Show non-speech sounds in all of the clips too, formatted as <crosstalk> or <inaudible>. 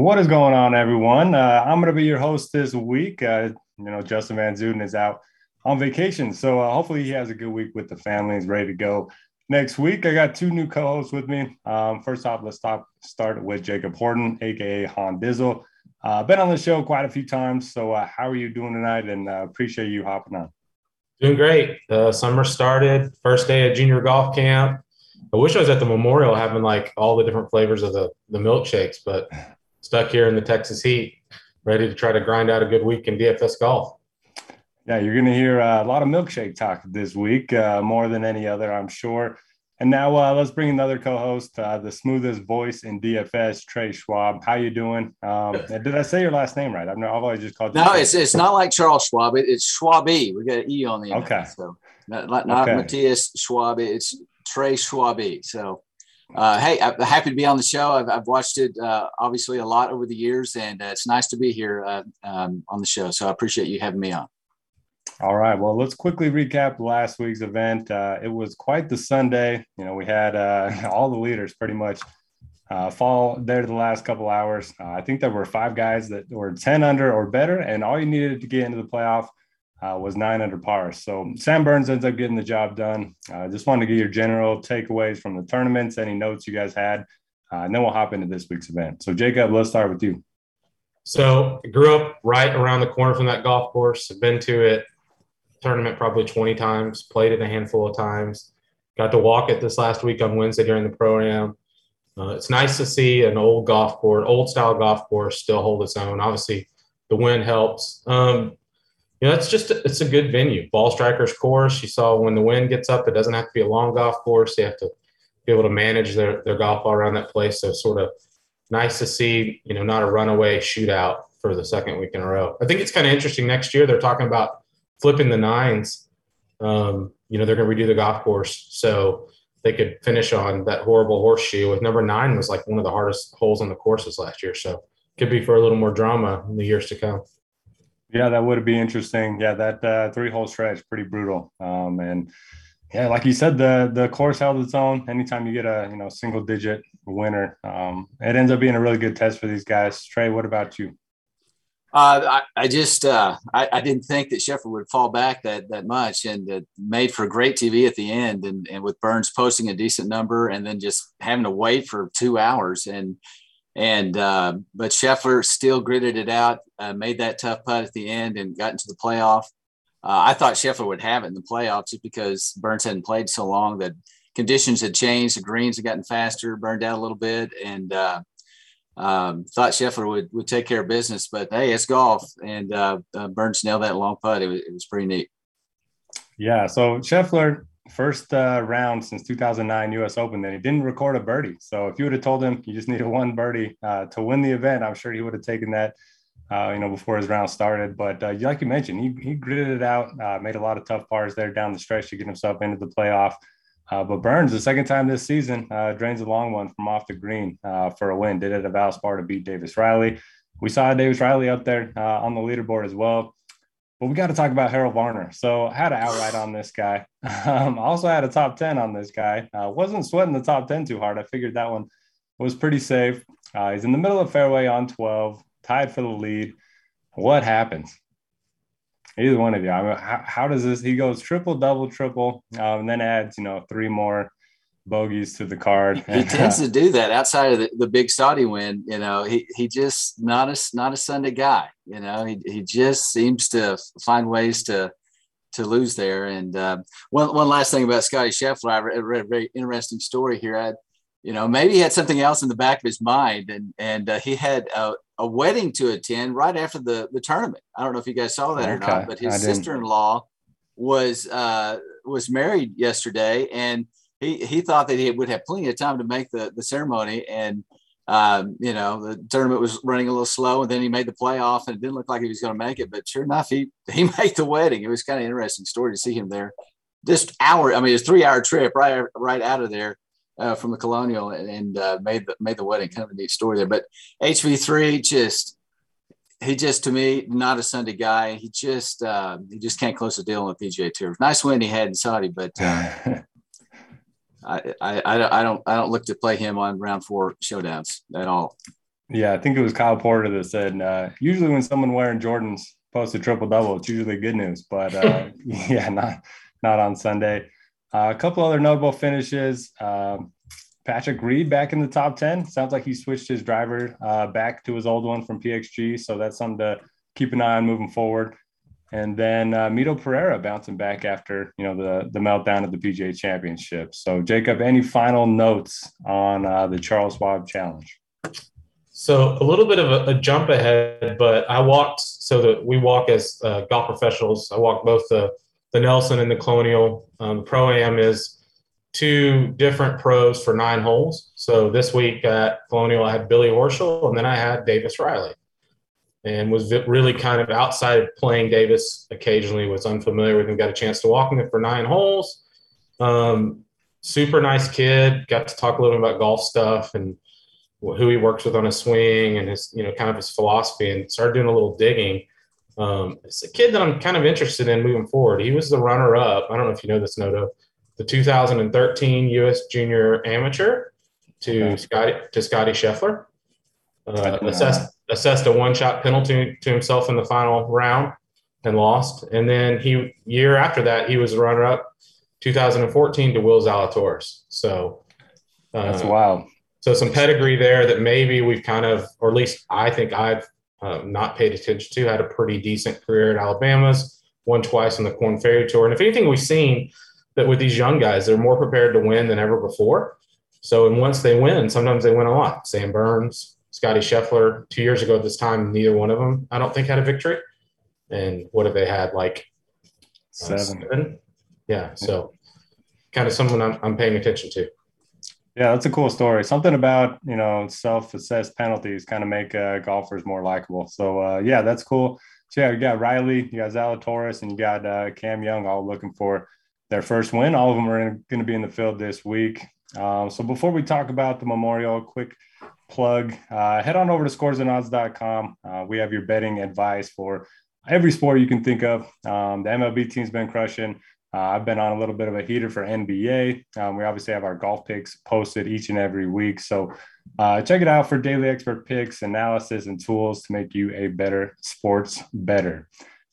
What is going on, everyone? Uh, I'm going to be your host this week. Uh, you know, Justin Van Zuiden is out on vacation, so uh, hopefully he has a good week with the family. He's ready to go next week. I got two new co-hosts with me. Um, first off, let's stop, start with Jacob Horton, aka Han Dizzle. Uh, been on the show quite a few times. So, uh, how are you doing tonight? And uh, appreciate you hopping on. Doing great. Summer started. First day at junior golf camp. I wish I was at the memorial having like all the different flavors of the the milkshakes, but stuck here in the Texas heat, ready to try to grind out a good week in DFS golf. Yeah, you're going to hear uh, a lot of milkshake talk this week, uh, more than any other, I'm sure. And now uh, let's bring another co-host, uh, the smoothest voice in DFS, Trae Schwab. How you doing? Um, did I say your last name right? I've, I've always just called. You no, it's it's not like Charles Schwab. It, it's Schwabe. We got an e on the end. Okay. So not, not, not okay. Matthias Schwab. It's Trae Schwabe. So uh, hey, I'm happy to be on the show. I've, I've watched it uh, obviously a lot over the years, and uh, it's nice to be here uh, um, on the show. So I appreciate you having me on. All right. Well, let's quickly recap last week's event. Uh, it was quite the Sunday. You know, we had uh, <laughs> all the leaders pretty much fall there the last couple hours. I think there were five guys that were 10 under or better, and all you needed to get into the playoff uh, was nine under par. So Sam Burns ends up getting the job done. I uh, just wanted to get your general takeaways from the tournaments, any notes you guys had, uh, and then we'll hop into this week's event. So Jacob, let's start with you. So I grew up right around the corner from that golf course. I've been to it tournament probably 20 times, played it a handful of times. Got to walk it this last week on Wednesday during the program. Uh, it's nice to see an old golf course, old style golf course, still hold its own. Obviously, the wind helps. Um, you know, it's just it's a good venue. Ball strikers course. You saw when the wind gets up, it doesn't have to be a long golf course. You have to be able to manage their their golf ball around that place. So sort of nice to see, you know, not a runaway shootout for the second week in a row. I think it's kind of interesting. Next year, they're talking about flipping the nines. Um, you know, they're going to redo the golf course, so they could finish on that horrible horseshoe. With number nine was like one of the hardest holes on the courses last year, so could be for a little more drama in the years to come. Yeah, that would be interesting. Yeah, that uh, three hole stretch pretty brutal. Um, and yeah, like you said, the the course held its own. Anytime you get a you know single digit winner, um, it ends up being a really good test for these guys. Trae, what about you? Uh, I, I, just uh, I, I, didn't think that Scheffler would fall back that that much, and it made for great TV at the end. And, and with Burns posting a decent number, and then just having to wait for two hours, and and uh, but Scheffler still gritted it out, uh, made that tough putt at the end, and got into the playoff. Uh, I thought Scheffler would have it in the playoffs just because Burns hadn't played so long that conditions had changed, the greens had gotten faster, burned out a little bit, and uh, um, thought Scheffler would would take care of business. But hey, it's golf, and uh, uh, Burns nailed that long putt. It was, it was pretty neat. Yeah, so Scheffler first uh, round since 2009 U.S. Open that he didn't record a birdie. So if you would have told him you just needed one birdie uh, to win the event, I'm sure he would have taken that uh, you know, before his round started. But uh, like you mentioned, he, he gritted it out, uh, made a lot of tough pars there down the stretch to get himself into the playoff. Uh, but Burns, the second time this season, drains a long one from off the green for a win. Did it at Valspar to beat Davis Riley. We saw Davis Riley up there on the leaderboard as well. But we got to talk about Harold Varner. So I had an outright on this guy. <laughs> Um, I also had a top 10 on this guy. I wasn't sweating the top 10 too hard. I figured that one was pretty safe. he's in the middle of fairway on 12 tied for the lead. What happens? Either one of you. I mean, how, how does this? He goes triple, double, triple, um, and then adds, you know, three more bogeys to the card. He tends to <laughs> do that outside of the, the big Saudi win. You know, he he just not a not a Sunday guy. You know, he he just seems to find ways to to lose there. And uh, one one last thing about Scottie Scheffler, I read, read a very interesting story here. I you know, maybe he had something else in the back of his mind, and and uh, he had a, a, wedding to attend right after the the tournament. I don't know if you guys saw that okay. or not, but his sister in law was uh, was married yesterday, and he he thought that he would have plenty of time to make the the ceremony, and um, you know the tournament was running a little slow, and then he made the playoff, and it didn't look like he was going to make it, but sure enough, he <laughs> he made the wedding. It was kind of interesting story to see him there. Just hour, I mean, it's three hour trip right right out of there uh, from the Colonial and, and uh, made the made the wedding. Kind of a neat story there. But HV3 just he just to me not a Sunday guy. He just uh, he just can't close the deal on the PGA Tour. Nice win he had in Saudi, but <laughs> I, I I don't I don't look to play him on round four showdowns at all. Yeah, I think it was Kyle Porter that said uh, usually when someone wearing Jordans posts a triple double, it's usually good news. But uh, <laughs> yeah, not not on Sunday. Uh, a couple other notable finishes. Um, Patrick Reed back in the top 10. Sounds like he switched his driver uh, back to his old one from PXG. So that's something to keep an eye on moving forward. And then uh, Mito Pereira bouncing back after you know the the meltdown of the PGA Championship. So Jacob, any final notes on uh, the Charles Schwab Challenge? So a little bit of a, a, jump ahead, but I walked so that we walk as uh, golf professionals. I walked both the the Nelson and the Colonial. Um, Pro Am is two different pros for nine holes. So this week at Colonial, I had Billy Horschel, and then I had Davis Riley, and was really kind of outside of playing Davis occasionally. Was unfamiliar with him. Got a chance to walk him for nine holes. Um, super nice kid. Got to talk a little bit about golf stuff and who he works with on his swing and his, you know, kind of his philosophy, and started doing a little digging. Um, it's a kid that I'm kind of interested in moving forward. He was the runner up. I don't know if you know this, Noto, the 2013 U.S. Junior Amateur to okay. Scottie to Scottie Scheffler. Uh, assessed assessed a one shot penalty to himself in the final round and lost. And then he year after that he was runner up 2014 to Will Zalatoris. So uh, that's wild. So some pedigree there that maybe we've kind of, or at least I think I've uh, not paid attention to. Had a pretty decent career at Alabama's, won twice on the Corn Ferry Tour. And if anything, we've seen that with these young guys, they're more prepared to win than ever before. So, and once they win, sometimes they win a lot. Sam Burns, Scottie Scheffler, two years ago at this time, neither one of them, I don't think, had a victory. And what have they had? Like uh, seven. seven? Yeah. So, kind of someone I'm, I'm paying attention to. Yeah, that's a cool story. Something about you know self-assessed penalties kind of make uh, golfers more likable. So uh, yeah, that's cool. So yeah, you got Riley, you got Zalatoris, and you got uh, Cam Young, all looking for their first win. All of them are going to be in the field this week. Um, so before we talk about the Memorial, quick plug: uh, head on over to scoresandodds.com. Uh, we have your betting advice for every sport you can think of. Um, the MLB team's been crushing. Uh, I've been on a little bit of a heater for NBA. Um, we obviously have our golf picks posted each and every week. So uh, check it out for daily expert picks, analysis, and tools to make you a bettor sports better.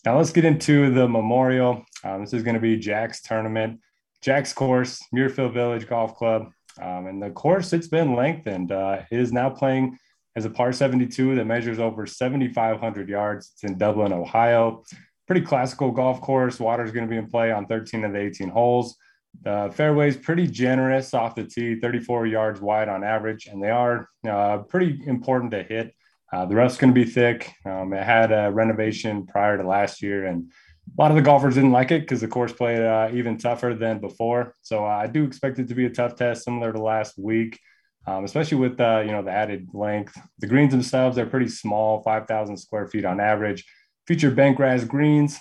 Now let's get into the Memorial. Um, this is going to be Jack's tournament, Jack's course, Muirfield Village Golf Club. Um, and the course, it's been lengthened. Uh, it is now playing as a par 72 that measures over 7,500 yards. It's in Dublin, Ohio pretty classical golf course. Water is going to be in play on 13 of the 18 holes. The fairway is pretty generous off the tee, 34 yards wide on average, and they are uh, pretty important to hit. Uh, the rough's going to be thick. Um, it had a renovation prior to last year, and a lot of the golfers didn't like it because the course played uh, even tougher than before. So uh, I do expect it to be a tough test, similar to last week. um, especially with uh, you know the added length. The greens themselves are pretty small, 5,000 square feet on average. Feature bent grass greens,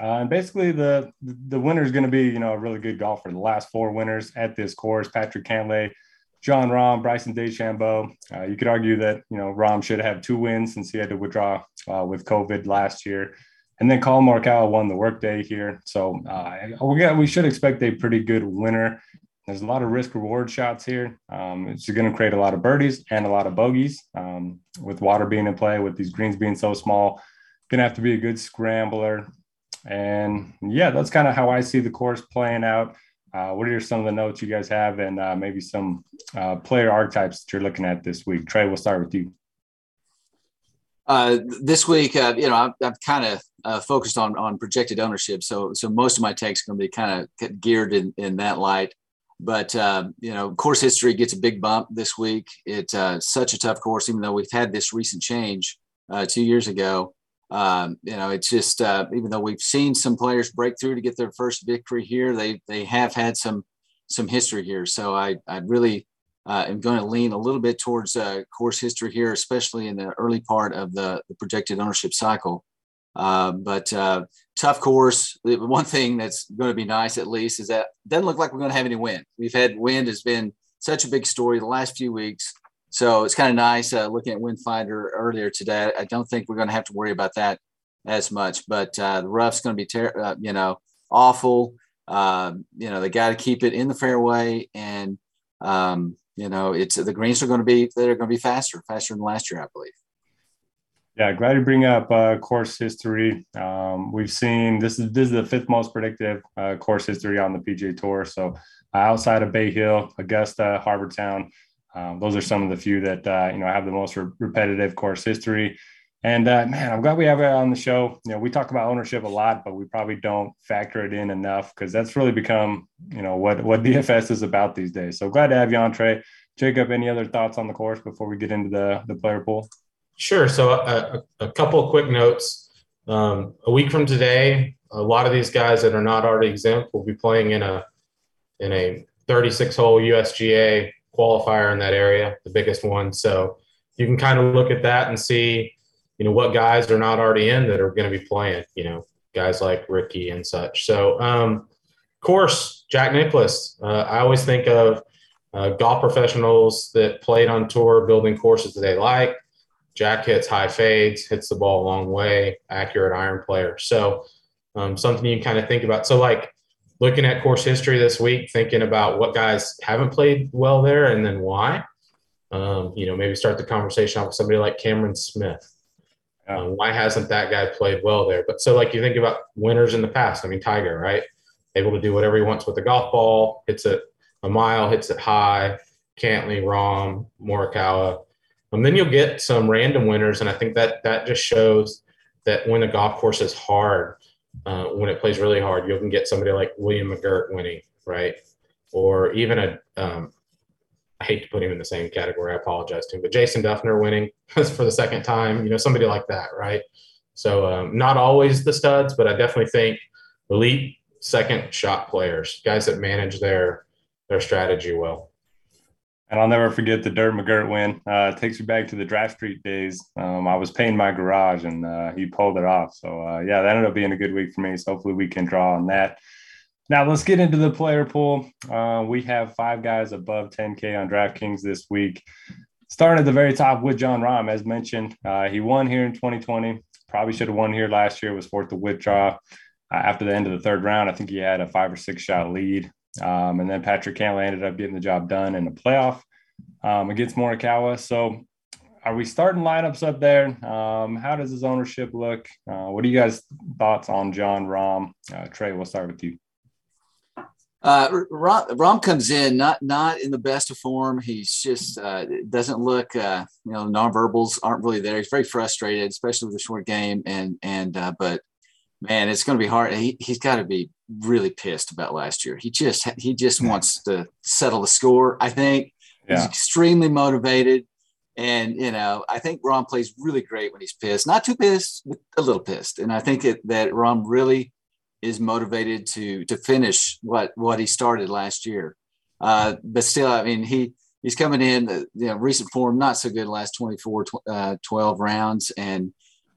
uh, and basically the the winner is going to be you know a really good golfer. The last four winners at this course: Patrick Cantlay, Jon Rahm, Bryson DeChambeau. Uh, you could argue that you know Rahm should have two wins since he had to withdraw uh, with COVID last year. And then Collin Morikawa won the workday here. So uh, we, we should expect a pretty good winner. There's a lot of risk reward shots here. Um, it's going to create a lot of birdies and a lot of bogeys um, with water being in play, with these greens being so small. Going to have to be a good scrambler. And yeah, that's kind of how I see the course playing out. Uh, what are some of the notes you guys have and uh, maybe some uh, player archetypes that you're looking at this week? Trae, we'll start with you. Uh, this week, uh, you know, I've, I've kind of uh, focused on on projected ownership, so so most of my takes going to be kind of geared in in that light. But uh, you know, course history gets a big bump this week. It's uh, such a tough course, even though we've had this recent change uh, two years ago. Um, you know, it's just even though we've seen some players break through to get their first victory here, they they have had some some history here. So I I really uh, am going to lean a little bit towards uh, course history here, especially in the early part of the, the projected ownership cycle. Uh, but uh, tough course. One thing that's going to be nice, at least, is that it doesn't look like we're going to have any wind. We've had wind has been such a big story the last few weeks, so it's kind of nice uh, looking at Wind Finder earlier today. I don't think we're going to have to worry about that as much. But uh, the rough's going to be, ter- you know, awful. Um, you know, they got to keep it in the fairway and um, you know, it's the greens are going to be they're going to be faster, faster than last year, I believe. Yeah, glad you bring up uh, course history. Um, we've seen this is this is the fifth most predictive uh, course history on the PGA Tour. So uh, outside of Bay Hill, Augusta, Harbour Town, um, those are some of the few that uh, you know have the most re- repetitive course history. And uh, man, I'm glad we have it on the show. You know, we talk about ownership a lot, but we probably don't factor it in enough because that's really become, you know, what what <laughs> DFS is about these days. So glad to have you on, Trae. Jacob, any other thoughts on the course before we get into the the player pool? Sure. So uh, a, a couple quick notes. Um, a week from today, a lot of these guys that are not already exempt will be playing in a in a 36 hole USGA qualifier in that area, the biggest one. So you can kind of look at that and see you know, what guys are not already in that are going to be playing, you know, guys like Rickie and such. So, um, course, Jack Nicklaus. Uh, I always think of uh, golf professionals that played on tour building courses that they like. Jack hits high fades, hits the ball a long way, accurate iron player. So, um, something you kind of think about. So, like looking at course history this week, thinking about what guys haven't played well there and then why. Um, you know, maybe start the conversation off with somebody like Cameron Smith. Um, why hasn't that guy played well there? But so, like, you think about winners in the past. I mean, Tiger, right? Able to do whatever he wants with the golf ball, hits it a mile, hits it high. Cantlay, Rahm, Morikawa. And then you'll get some random winners, and I think that that just shows that when a golf course is hard, uh, when it plays really hard, you can get somebody like William McGirt winning, right? Or even a um, I hate to put him in the same category. I apologize to him, but Jason Dufner winning <laughs> for the second time, you know, somebody like that, right? So um, not always the studs, but I definitely think elite second shot players, guys that manage their their strategy well. And I'll never forget the Dirt McGirt win. Uh, takes me back to the Draft Street days. Um, I was painting my garage and uh, he pulled it off. So uh, yeah, that ended up being a good week for me. So hopefully we can draw on that. Now let's get into the player pool. Uh, we have five guys above 10K on DraftKings this week. Starting at the very top with Jon Rahm, as mentioned, uh, he won here in 2020. Probably should have won here last year. Was forced to withdraw uh, after the end of the third round. I think he had a five or six shot lead, um, and then Patrick Cantlay ended up getting the job done in the playoff um, against Morikawa. So are we starting lineups up there? Um, how does his ownership look? Uh, what are you guys' thoughts on Jon Rahm? Uh, Trae, we'll start with you. Uh, Rahm, comes in not not in the best of form. He's just uh, doesn't look. Uh, you know, nonverbals aren't really there. He's very frustrated, especially with the short game. And and uh, but man, it's going to be hard. He he's got to be really pissed about last year. He just he just wants to settle the score. I think yeah. he's extremely motivated. And you know, I think Rahm plays really great when he's pissed. Not too pissed, but a little pissed. And I think it, that Rahm really is motivated to to finish what what he started last year. Uh, but still, I mean, he he's coming in, uh, you know, recent form, not so good last 24, uh, 12 rounds. And,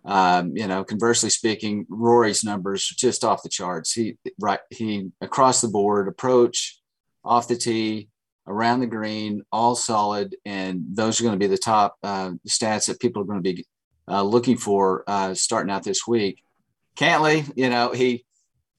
um, you know, conversely speaking, Rory's numbers just off the charts. He, right, he across the board approach off the tee, around the green, all solid. And those are going to be the top uh, stats that people are going to be uh, looking for uh, starting out this week. Cantlay, you know, he,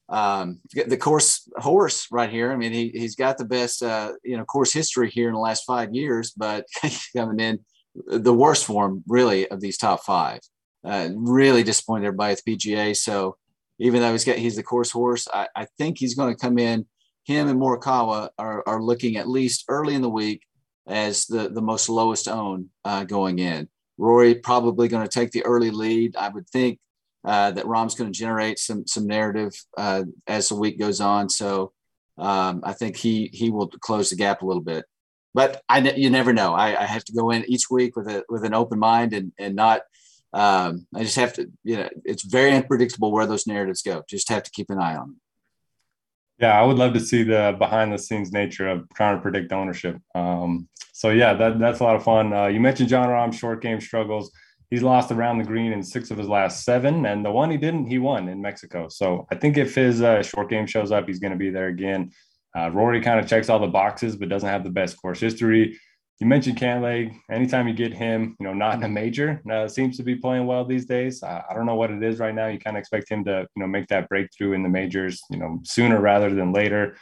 um, the course horse right here. I mean, he, he's got the best, uh, you know, course history here in the last five years, but <laughs> coming in the worst form really of these top five. Uh, really disappointed everybody at the PGA. So even though he's got, he's the course horse, I, I think he's going to come in. Him and Morikawa are, are looking at least early in the week as the, the most lowest owned uh, going in. Rory probably going to take the early lead. I would think uh, that Rahm's going to generate some some narrative uh, as the week goes on. So um, I think he he will close the gap a little bit. But I you never know. I, I have to go in each week with a with an open mind and and not. Um, I just have to you know it's very unpredictable where those narratives go. Just have to keep an eye on them. Yeah, I would love to see the behind the scenes nature of trying to predict ownership. Um, so yeah, that, that's a lot of fun. Uh, you mentioned Jon Rahm short game struggles he's lost around the green in six of his last seven, and the one he didn't, he won in Mexico. So I think if his uh, short game shows up, he's going to be there again. Uh, Rory kind of checks all the boxes, but doesn't have the best course history. You mentioned Cantlay. Anytime you get him, you know, not in a major, uh, seems to be playing well these days. I don't know what it is right now. You kind of expect him to, you know, make that breakthrough in the majors, you know, sooner rather than later.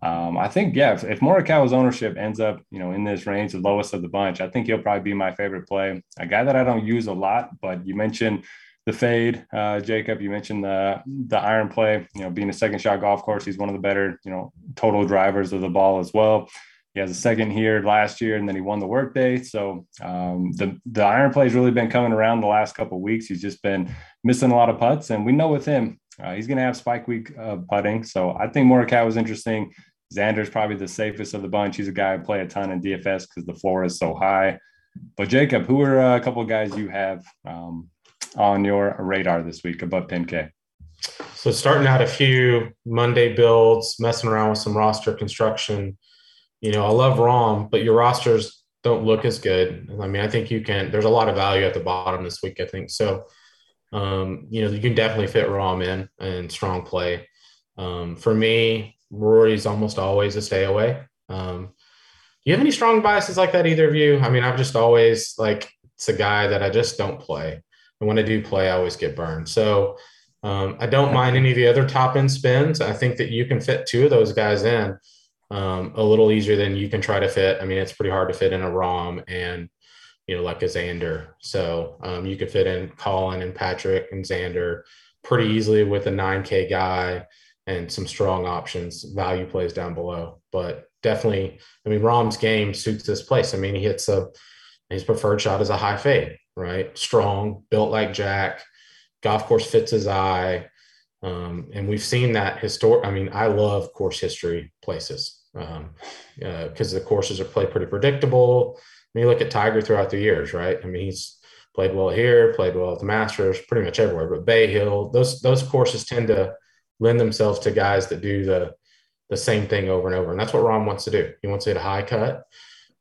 Um, I think, yeah, if, if Morikawa's ownership ends up, you know, in this range, the lowest of the bunch, I think he'll probably be my favorite play. A guy that I don't use a lot, but you mentioned the fade, uh, Jacob. You mentioned the the iron play. You know, being a second shot golf course, he's one of the better, you know, total drivers of the ball as well. He has a second here last year, and then he won the workday. So um, the the iron play has really been coming around the last couple weeks. He's just been missing a lot of putts, and we know with him, uh, he's going to have spike week uh, putting. So I think Morikawa was interesting. Xander's probably the safest of the bunch. He's a guy I play a ton in DFS because the floor is so high. But Jacob, who are a couple of guys you have um, on your radar this week above 10K? So starting out a few Monday builds, messing around with some roster construction. You know, I love Rahm, but your rosters don't look as good. I mean, I think you can. There's a lot of value at the bottom this week. I think so. Um, you know, you can definitely fit Rahm in and strong play. Um, for me, Rory's almost always a stay away. Um, do you have any strong biases like that, either of you? I mean, I've just always like it's a guy that I just don't play. And when I do play, I always get burned. So um, I don't mind any of the other top end spins. I think that you can fit two of those guys in um, a little easier than you can try to fit. I mean, it's pretty hard to fit in a Rahm and you know like a Xander. So um, you could fit in Collin and Patrick and Xander pretty easily with a 9K guy and some strong options, value plays down below. But definitely, I mean, Rahm's game suits this place. I mean, he hits a his preferred shot is a high fade, right? Strong, built like Jack, golf course fits his eye. Um, and we've seen that historic. I mean, I love course history places because um, uh, the courses are played pretty predictable. I mean, you look at Tiger throughout the years, right? I mean, he's played well here, played well at the Masters, pretty much everywhere. But Bay Hill, those those courses tend to lend themselves to guys that do the the same thing over and over. And that's what Rahm wants to do. He wants to hit a high cut,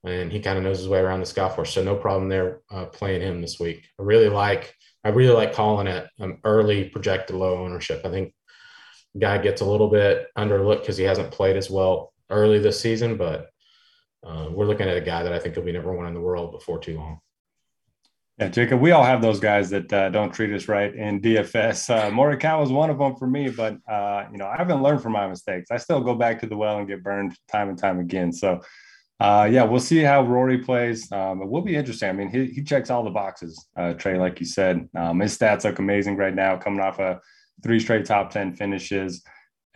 and he kind of knows his way around the course. So no problem there uh, playing him this week. I really like I really like calling it um, early projected low ownership. I think guy gets a little bit underlooked because he hasn't played as well early this season, but uh, we're looking at a guy that I think will be number one in the world before too long. Yeah, Jacob, we all have those guys that uh, don't treat us right in DFS. Uh, Morikawa was one of them for me, but uh, you know I haven't learned from my mistakes. I still go back to the well and get burned time and time again. So, uh, yeah, we'll see how Rory plays. Um, it will be interesting. I mean, he, he checks all the boxes, uh, Trae, like you said. Um, his stats look amazing right now, coming off a three straight top ten finishes.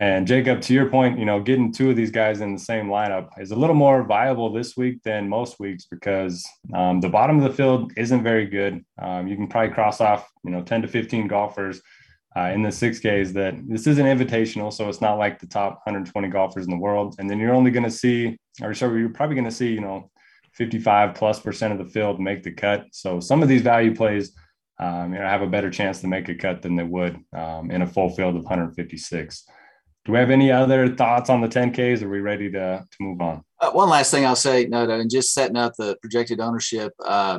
And Jacob, to your point, you know, getting two of these guys in the same lineup is a little more viable this week than most weeks because um, the bottom of the field isn't very good. Um, you can probably cross off, you know, 10 to 15 golfers uh, in the 6Ks that this is an invitational. So it's not like the top 120 golfers in the world. And then you're only going to see, or so you're probably going to see, you know, 55 plus percent of the field make the cut. So some of these value plays, um, you know, have a better chance to make a cut than they would um, in a full field of 156. Do we have any other thoughts on the 10Ks? Are we ready to, to move on? Uh, one last thing I'll say, no, and just setting up the projected ownership uh,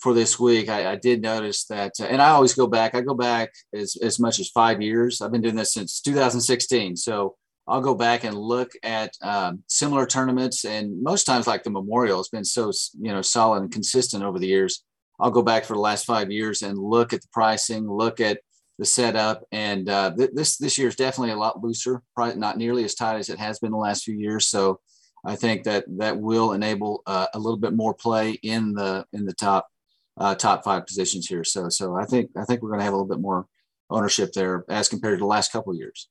for this week, I, I did notice that, uh, and I always go back. I go back as, as much as five years. I've been doing this since 2016. So I'll go back and look at um, similar tournaments, and most times, like the Memorial, has been so you know solid and consistent over the years. I'll go back for the last five years and look at the pricing, look at the setup, and uh, th- this this year is definitely a lot looser, probably not nearly as tight as it has been the last few years. So I think that that will enable uh, a little bit more play in the in the top uh, top five positions here. So so I think I think we're going to have a little bit more ownership there as compared to the last couple of years.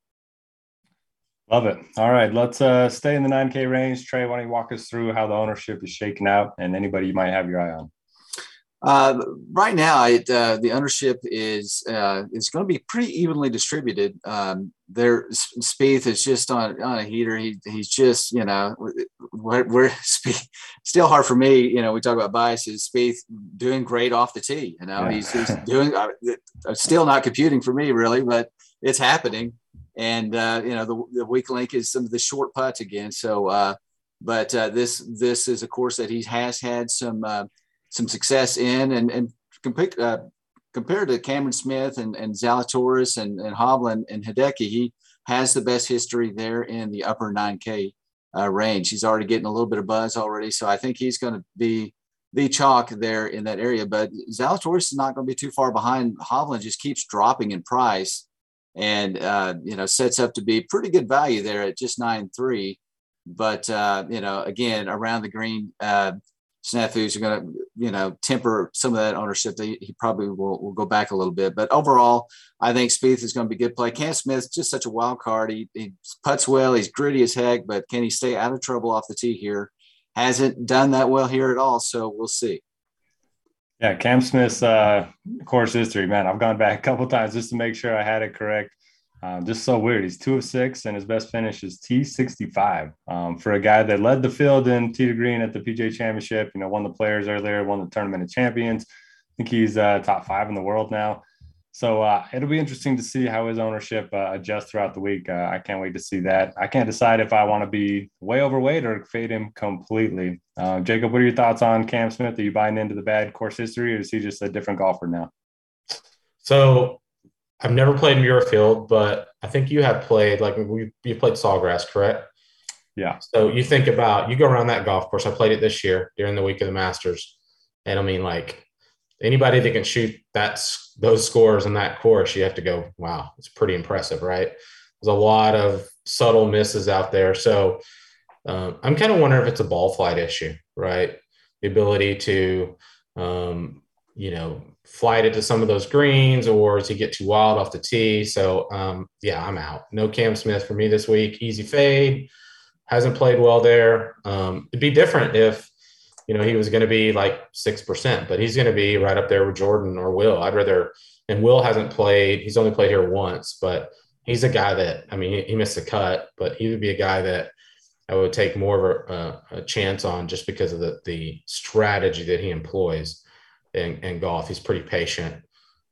Love it. All right, let's uh, stay in the 9K range. Trae, why don't you walk us through how the ownership is shaking out and anybody you might have your eye on? Uh, right now, it, uh, the ownership is uh, is going to be pretty evenly distributed. Um, there, Spieth is just on, on a heater. He, he's just you know we're, we're <laughs> still hard for me. You know, we talk about biases. Spieth doing great off the tee. You know, yeah. he's, he's <laughs> doing. Uh, still not computing for me really, but it's happening. And uh, you know, the, the weak link is some of the short putts again. So, uh, but this this is a course that he has had some some success in and and compared uh, compared to Cameron Smith and, and Zalatoris and, and Hovland and Hideki, he has the best history there in the upper 9K uh, range. He's already getting a little bit of buzz already, so I think he's going to be the chalk there in that area. But Zalatoris is not going to be too far behind. Hovland just keeps dropping in price, and uh, you know sets up to be pretty good value there at just nine three. But uh, you know, again, around the green, uh, snafus are going to, you know, temper some of that ownership. He, he probably will, will go back a little bit. But overall, I think Spieth is going to be good play. Cam Smith's just such a wild card. He, he puts well. He's gritty as heck, but can he stay out of trouble off the tee here? Hasn't done that well here at all. So we'll see. Yeah, Cam Smith's uh, course history, man. I've gone back a couple times just to make sure I had it correct. Just so weird. He's two of six, and his best finish is T65 um, for a guy that led the field in tee to green at the PGA Championship. You know, won the Players earlier, won the Tournament of Champions. I think he's uh, top five in the world now. So uh, it'll be interesting to see how his ownership uh, adjusts throughout the week. Uh, I can't wait to see that. I can't decide if I want to be way overweight or fade him completely. Uh, Jacob, what are your thoughts on Cam Smith? Are you buying into the bad course history, or is he just a different golfer now? So I've never played Muirfield, but I think you have played like we you played Sawgrass, correct? Yeah. So you think about you go around that golf course. I played it this year during the week of the Masters, and I mean like anybody that can shoot that those scores in that course, you have to go, wow, it's pretty impressive, right? There's a lot of subtle misses out there, so um, I'm kind of wondering if it's a ball flight issue, right? The ability to um, you know flight it to some of those greens or does he get too wild off the tee? So um, yeah, I'm out. No Cam Smith for me this week. Easy fade. Hasn't played well there. Um, it'd be different if you know he was going to be like six percent, but he's going to be right up there with Jordan or Will. I'd rather. And Will hasn't played. He's only played here once, but he's a guy that I mean he, missed a cut, but he would be a guy that I would take more of a, a, chance on just because of the the strategy that he employs in, in golf. He's pretty patient,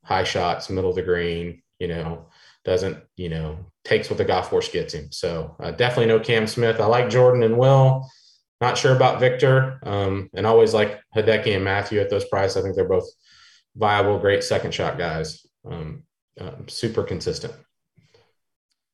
high shots, middle of the green, you know, doesn't, you know, takes what the golf course gets him. So uh, definitely no Cam Smith. I like Jordan and Will. Not sure about Viktor, Um, and always like Hideki and Matthew at those prices. I think they're both viable, great second shot guys. Um, uh, super consistent.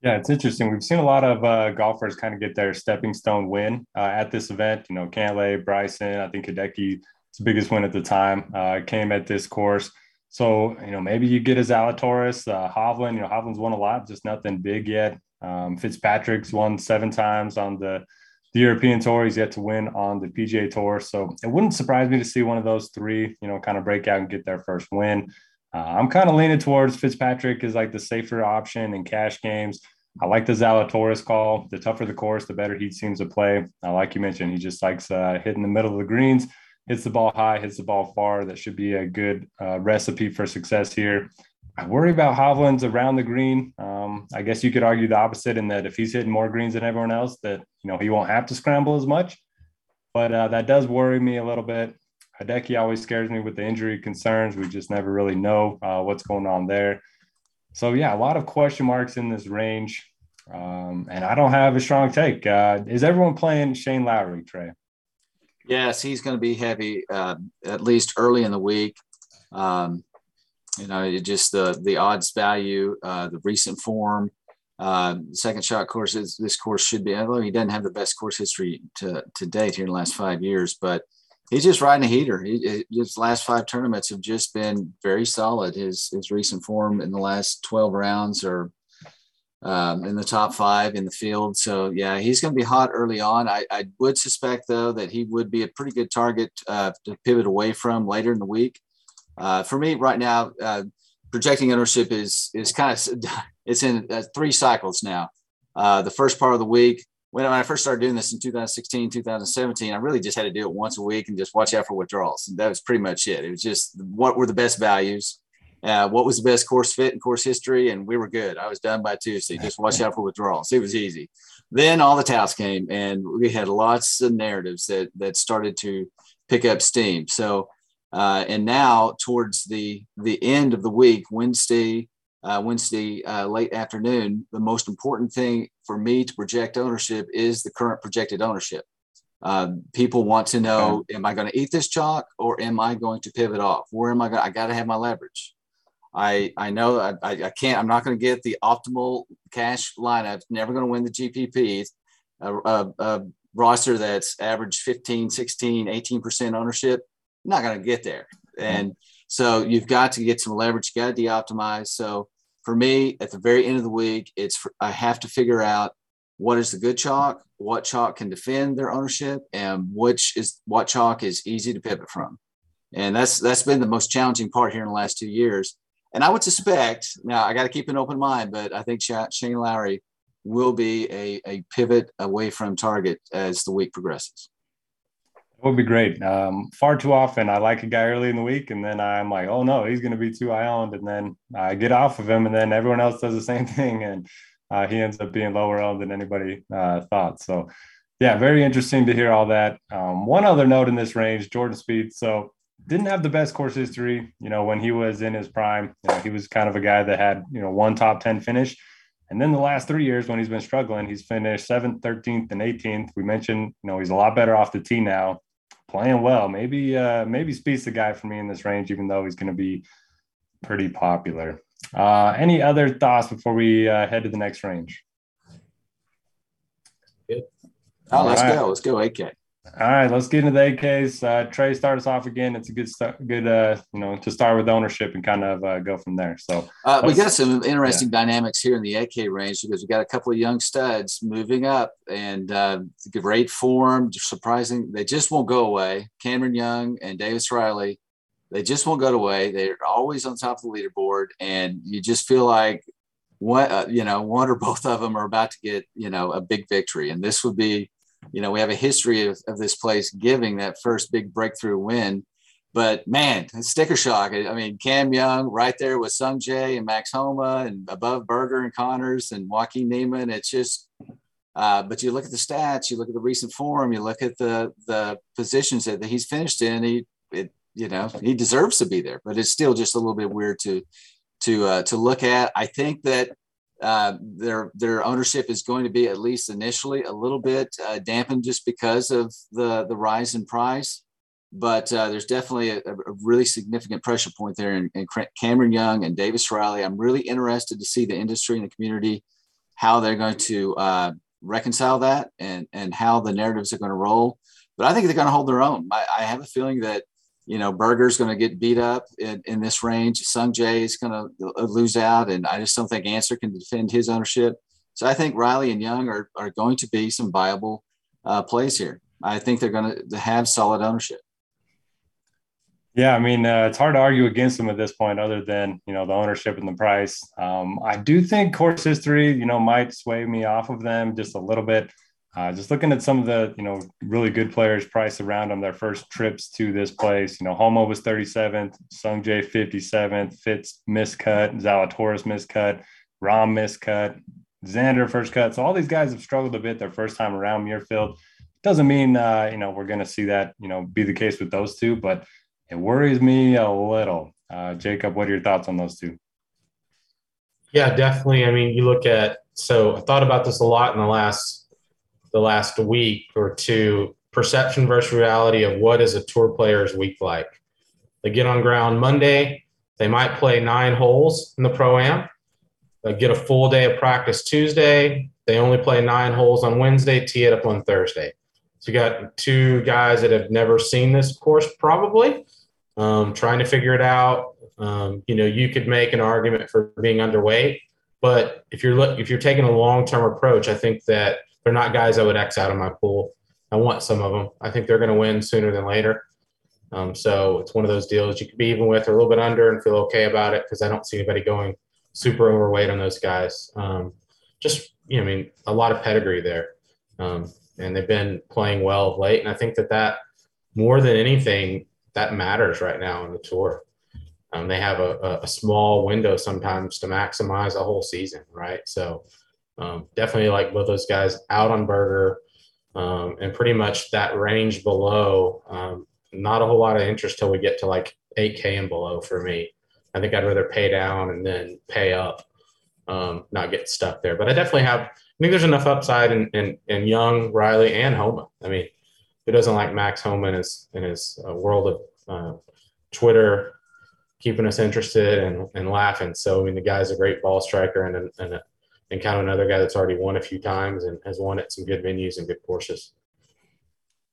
Yeah, it's interesting. We've seen a lot of uh, golfers kind of get their stepping stone win uh, at this event. You know, Cantlay, Bryson, I think Hideki his biggest win at the time. Uh, came at this course. So, you know, maybe you get a Zalatoris, uh, Hovland, you know, Hovland's won a lot, just nothing big yet. Um, Fitzpatrick's won seven times on the, the European Tour. He's yet to win on the PGA Tour. So it wouldn't surprise me to see one of those three, you know, kind of break out and get their first win. Uh, I'm kind of leaning towards Fitzpatrick is like the safer option in cash games. I like the Zalatoris call. The tougher the course, the better he seems to play. Uh, like you mentioned, he just likes uh, hitting the middle of the greens hits the ball high, hits the ball far. That should be a good uh, recipe for success here. I worry about Hovland's around the green. Um, I guess you could argue the opposite in that if he's hitting more greens than everyone else, that you know he won't have to scramble as much. But uh, that does worry me a little bit. Hideki always scares me with the injury concerns. We just never really know uh, what's going on there. So yeah, a lot of question marks in this range. Um, and I don't have a strong take. Uh, is everyone playing Shane Lowry, Trae? Yes, he's going to be heavy uh, at least early in the week. Um, you know, just the the odds value, uh, the recent form. Uh, second shot courses. This course should be. Although he doesn't have the best course history to to date here in the last five years, but he's just riding a heater. He, his last five tournaments have just been very solid. His his recent form in the last twelve rounds are um, in the top five in the field. So yeah, he's going to be hot early on. I, I, would suspect though that he would be a pretty good target uh, to pivot away from later in the week. Uh, for me right now, uh, projecting ownership is is kind of <laughs> it's in uh, three cycles now. Uh, the first part of the week, when I first started doing this in 2016, 2017, I really just had to do it once a week and just watch out for withdrawals. And that was pretty much it. It was just what were the best values uh, what was the best course fit and course history, and we were good. I was done by Tuesday. Just watch out for withdrawals. It was easy. Then all the touts came, and we had lots of narratives that that started to pick up steam. So, uh, and now towards the the end of the week, Wednesday, uh, Wednesday uh, late afternoon, the most important thing for me to project ownership is the current projected ownership. Uh, people want to know: Am I going to eat this chalk, or am I going to pivot off? Where am I going? I got to have my leverage. I I know I, I can't. I'm not going to get the optimal cash lineup. Never going to win the GPPs. A, a, a, roster that's average 15, 16, 18 percent ownership. Not going to get there. And so you've got to get some leverage. You got to de-optimize. So for me, at the very end of the week, it's for, I have to figure out what is the good chalk, what chalk can defend their ownership, and which is what chalk is easy to pivot from. And that's that's been the most challenging part here in the last two years and I would suspect now I got to keep an open mind, but I think Shane Lowry will be a, a pivot away from target as the week progresses. That would be great. Um, far too often, I like a guy early in the week, and then I'm like, oh no, he's going to be too high owned, and then I get off of him, and then everyone else does the <laughs> same thing, and uh, he ends up being lower owned than anybody uh, thought. So, yeah, very interesting to hear all that. Um, one other note in this range, Jordan Spieth. So didn't have the best course history. You know, when he was in his prime, you know, he was kind of a guy that had, you know, one top 10 finish. And then the last three years when he's been struggling, he's finished seventh, 13th, and 18th. We mentioned, you know, he's a lot better off the tee now, playing well. Maybe, uh, maybe Spieth's the guy for me in this range, even though he's going to be pretty popular. Uh, any other thoughts before we uh, head to the next range? Good. Oh, let's right. go. Let's go, 8K. All right, let's get into the 8Ks. Uh, Trae, start us off again. It's a good, st- good, uh, you know, to start with ownership and kind of uh, go from there. So uh, we got some interesting yeah. dynamics here in the 8K range because we got a couple of young studs moving up and uh, great form, surprising. They just won't go away. Cameron Young and Davis Riley, they just won't go away. They're always on top of the leaderboard, and you just feel like what uh, you know, one or both of them are about to get you know a big victory, and this would be you know, we have a history of, of this place giving that first big breakthrough win. But man, sticker shock. I mean, Cam Young right there with Sungjae and Max Homa and above Berger and Conners and Joaquin Niemann. It's just, uh, but you look at the stats, you look at the recent form, you look at the the positions that, that he's finished in. He, it, you know, he deserves to be there. But it's still just a little bit weird to to uh, to look at. I think that uh, their their ownership is going to be at least initially a little bit uh, dampened just because of the the rise in price. But uh, there's definitely a, a, really significant pressure point there in, Cameron Young and Davis Riley. I'm really interested to see the industry and the community how they're going to uh, reconcile that and and how the narratives are going to roll. But I think they're going to hold their own. I, I have a feeling that you know, Berger's going to get beat up in, in this range. Sungjae is going to lose out, and I just don't think Answer can defend his ownership. So I think Riley and Young are, are going to be some viable uh, plays here. I think they're going to have solid ownership. Yeah, I mean, uh, it's hard to argue against them at this point, other than you know the ownership and the price. Um, I do think course history, you know, might sway me off of them just a little bit. Uh, just looking at some of the you know really good players priced around them, their first trips to this place. You know, Homa was 37th, Sungjae 57th, Fitz miscut, Zalatoris miscut, Rahm miscut, Xander first cut. So all these guys have struggled a bit their first time around Muirfield. Doesn't mean uh, you know we're going to see that you know be the case with those two, but it worries me a little. Uh, Jacob, what are your thoughts on those two? Yeah, definitely. I mean, you look at so I thought about this a lot in the last the last week or two. Perception versus reality of what is a tour player's week like. They get on ground Monday. They might play nine holes in the pro am. They get a full day of practice Tuesday. They only play nine holes on Wednesday. Tee it up on Thursday. So you got two guys that have never seen this course probably, um, trying to figure it out. Um, you know, you could make an argument for being underweight, but if you're if you're taking a long term approach, I think that they're not guys I would X out of my pool. I want some of them. I think they're going to win sooner than later. Um, so it's one of those deals you could be even with or a little bit under and feel okay about it because I don't see anybody going super overweight on those guys. Um, just you know, I mean, a lot of pedigree there, um, and they've been playing well of late. And I think that that more than anything that matters right now on the tour. Um, they have a, a, small window sometimes to maximize a whole season, right? So um, definitely like both those guys out on Berger um, and pretty much that range below. Um, not a whole lot of interest till we get to like 8K and below for me. I think I'd rather pay down and then pay up, um, not get stuck there. But I definitely have, I think there's enough upside in, in, in Young, Riley, and Homa. I mean, who doesn't like Max Homa in his, in his uh, world of uh, Twitter keeping us interested and, and laughing. So, I mean, the guy's a great ball striker and, and, a, and kind of another guy that's already won a few times and has won at some good venues and good courses.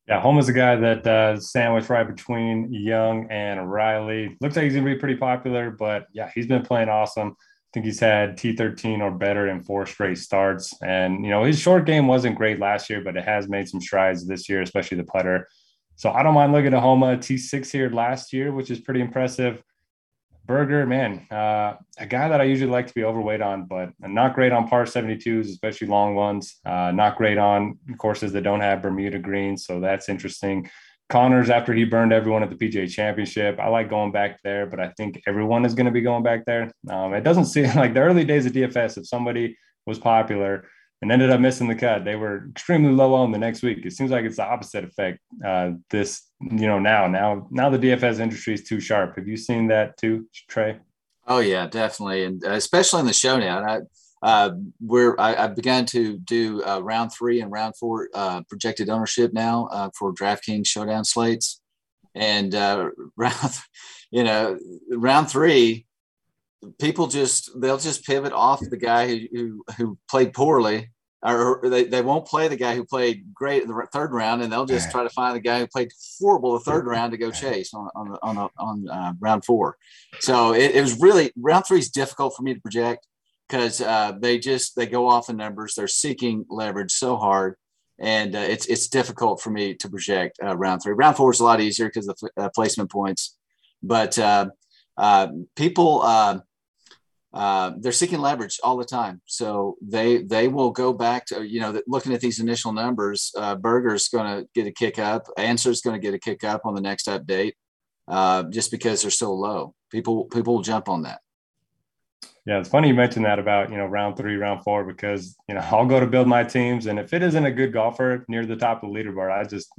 Yeah, Homa's a guy that uh, sandwiched right between Young and Riley. Looks like he's going to be pretty popular, but yeah, he's been playing awesome. I think he's had T13 or better in four straight starts. And, you know, his short game wasn't great last year, but it has made some strides this year, especially the putter. So I don't mind looking at Homa T6 here last year, which is pretty impressive. Berger, man, uh, a guy that I usually like to be overweight on, but not great on par 72s, especially long ones. Uh, not great on courses that don't have Bermuda greens. So that's interesting. Conners, after he burned everyone at the PGA Championship, I like going back there, but I think everyone is going to be going back there. Um, it doesn't <laughs> seem like the early days of DFS, if somebody was popular, and ended up missing the cut. They were extremely low on the next week. It seems like it's the opposite effect. Uh, this, you know, now, now, now the DFS industry is too sharp. Have you seen that too, Trae? Oh yeah, definitely, and especially in the showdown. I, uh, we're I, I, began to do uh, round three and round four uh, projected ownership now uh, for DraftKings showdown slates, and uh, <laughs> round, you know, round three people just they'll just pivot off the guy who who, who played poorly or they, they won't play the guy who played great in the third round and they'll just try to find the guy who played horrible the third round to go chase on on on, on uh, round four. So it, it, was really round three is difficult for me to project because uh, they just they go off the numbers. They're seeking leverage so hard and uh, it's it's difficult for me to project uh, round three. Round four is a lot easier because the uh, placement points. But uh, people uh, they're seeking leverage all the time. So they they will go back to you know looking at these initial numbers. Uh, Berger's going to get a kick up. Ancer's going to get a kick up on the next update, uh, just because they're so low. People people will jump on that. Yeah, it's funny you mentioned that about you know round three, round four, because you know <laughs> I'll go to build my teams, and if it isn't a good golfer near the top of the leaderboard, I just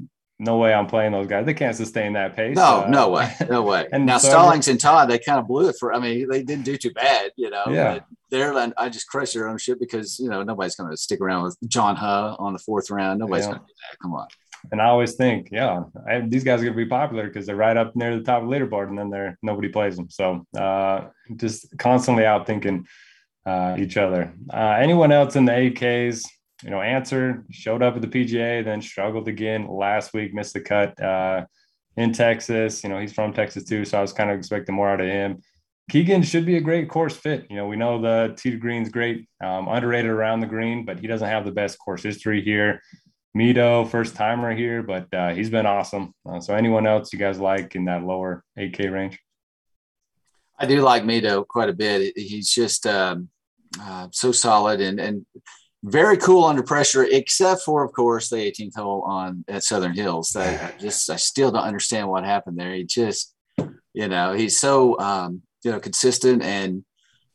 no way I'm playing those guys. They can't sustain that pace. No, uh, no way, no <laughs> way. and now so Stallings and Todd, they kind of blew it for. I mean, they didn't do too bad, you know. Yeah. They're I just crushed their ownership because you know nobody's going to stick around with John Huh on the fourth round. Nobody's yeah. going to do that. Come on. And I always think, yeah, I, these guys are going to be popular because they're right up near the top of the leaderboard, and then they're nobody plays them. So uh, just constantly out thinking uh, each other. Uh, anyone else in the 8Ks? You know, Ancer showed up at the PGA, then struggled again last week, missed the cut uh, in Texas. You know, he's from Texas too, so I was kind of expecting more out of him. Keegan should be a great course fit. You know, we know the tee to green's great, um, underrated around the green, but he doesn't have the best course history here. Mito, first timer here, but uh, he's been awesome. Uh, so, anyone else you guys like in that lower 8K range? I do like Mito quite a bit. He's just um, uh, so solid and and very cool under pressure, except for, of course, the 18th hole on at Southern Hills. That I just I still don't understand what happened there. He just, you know, he's so um, you know consistent and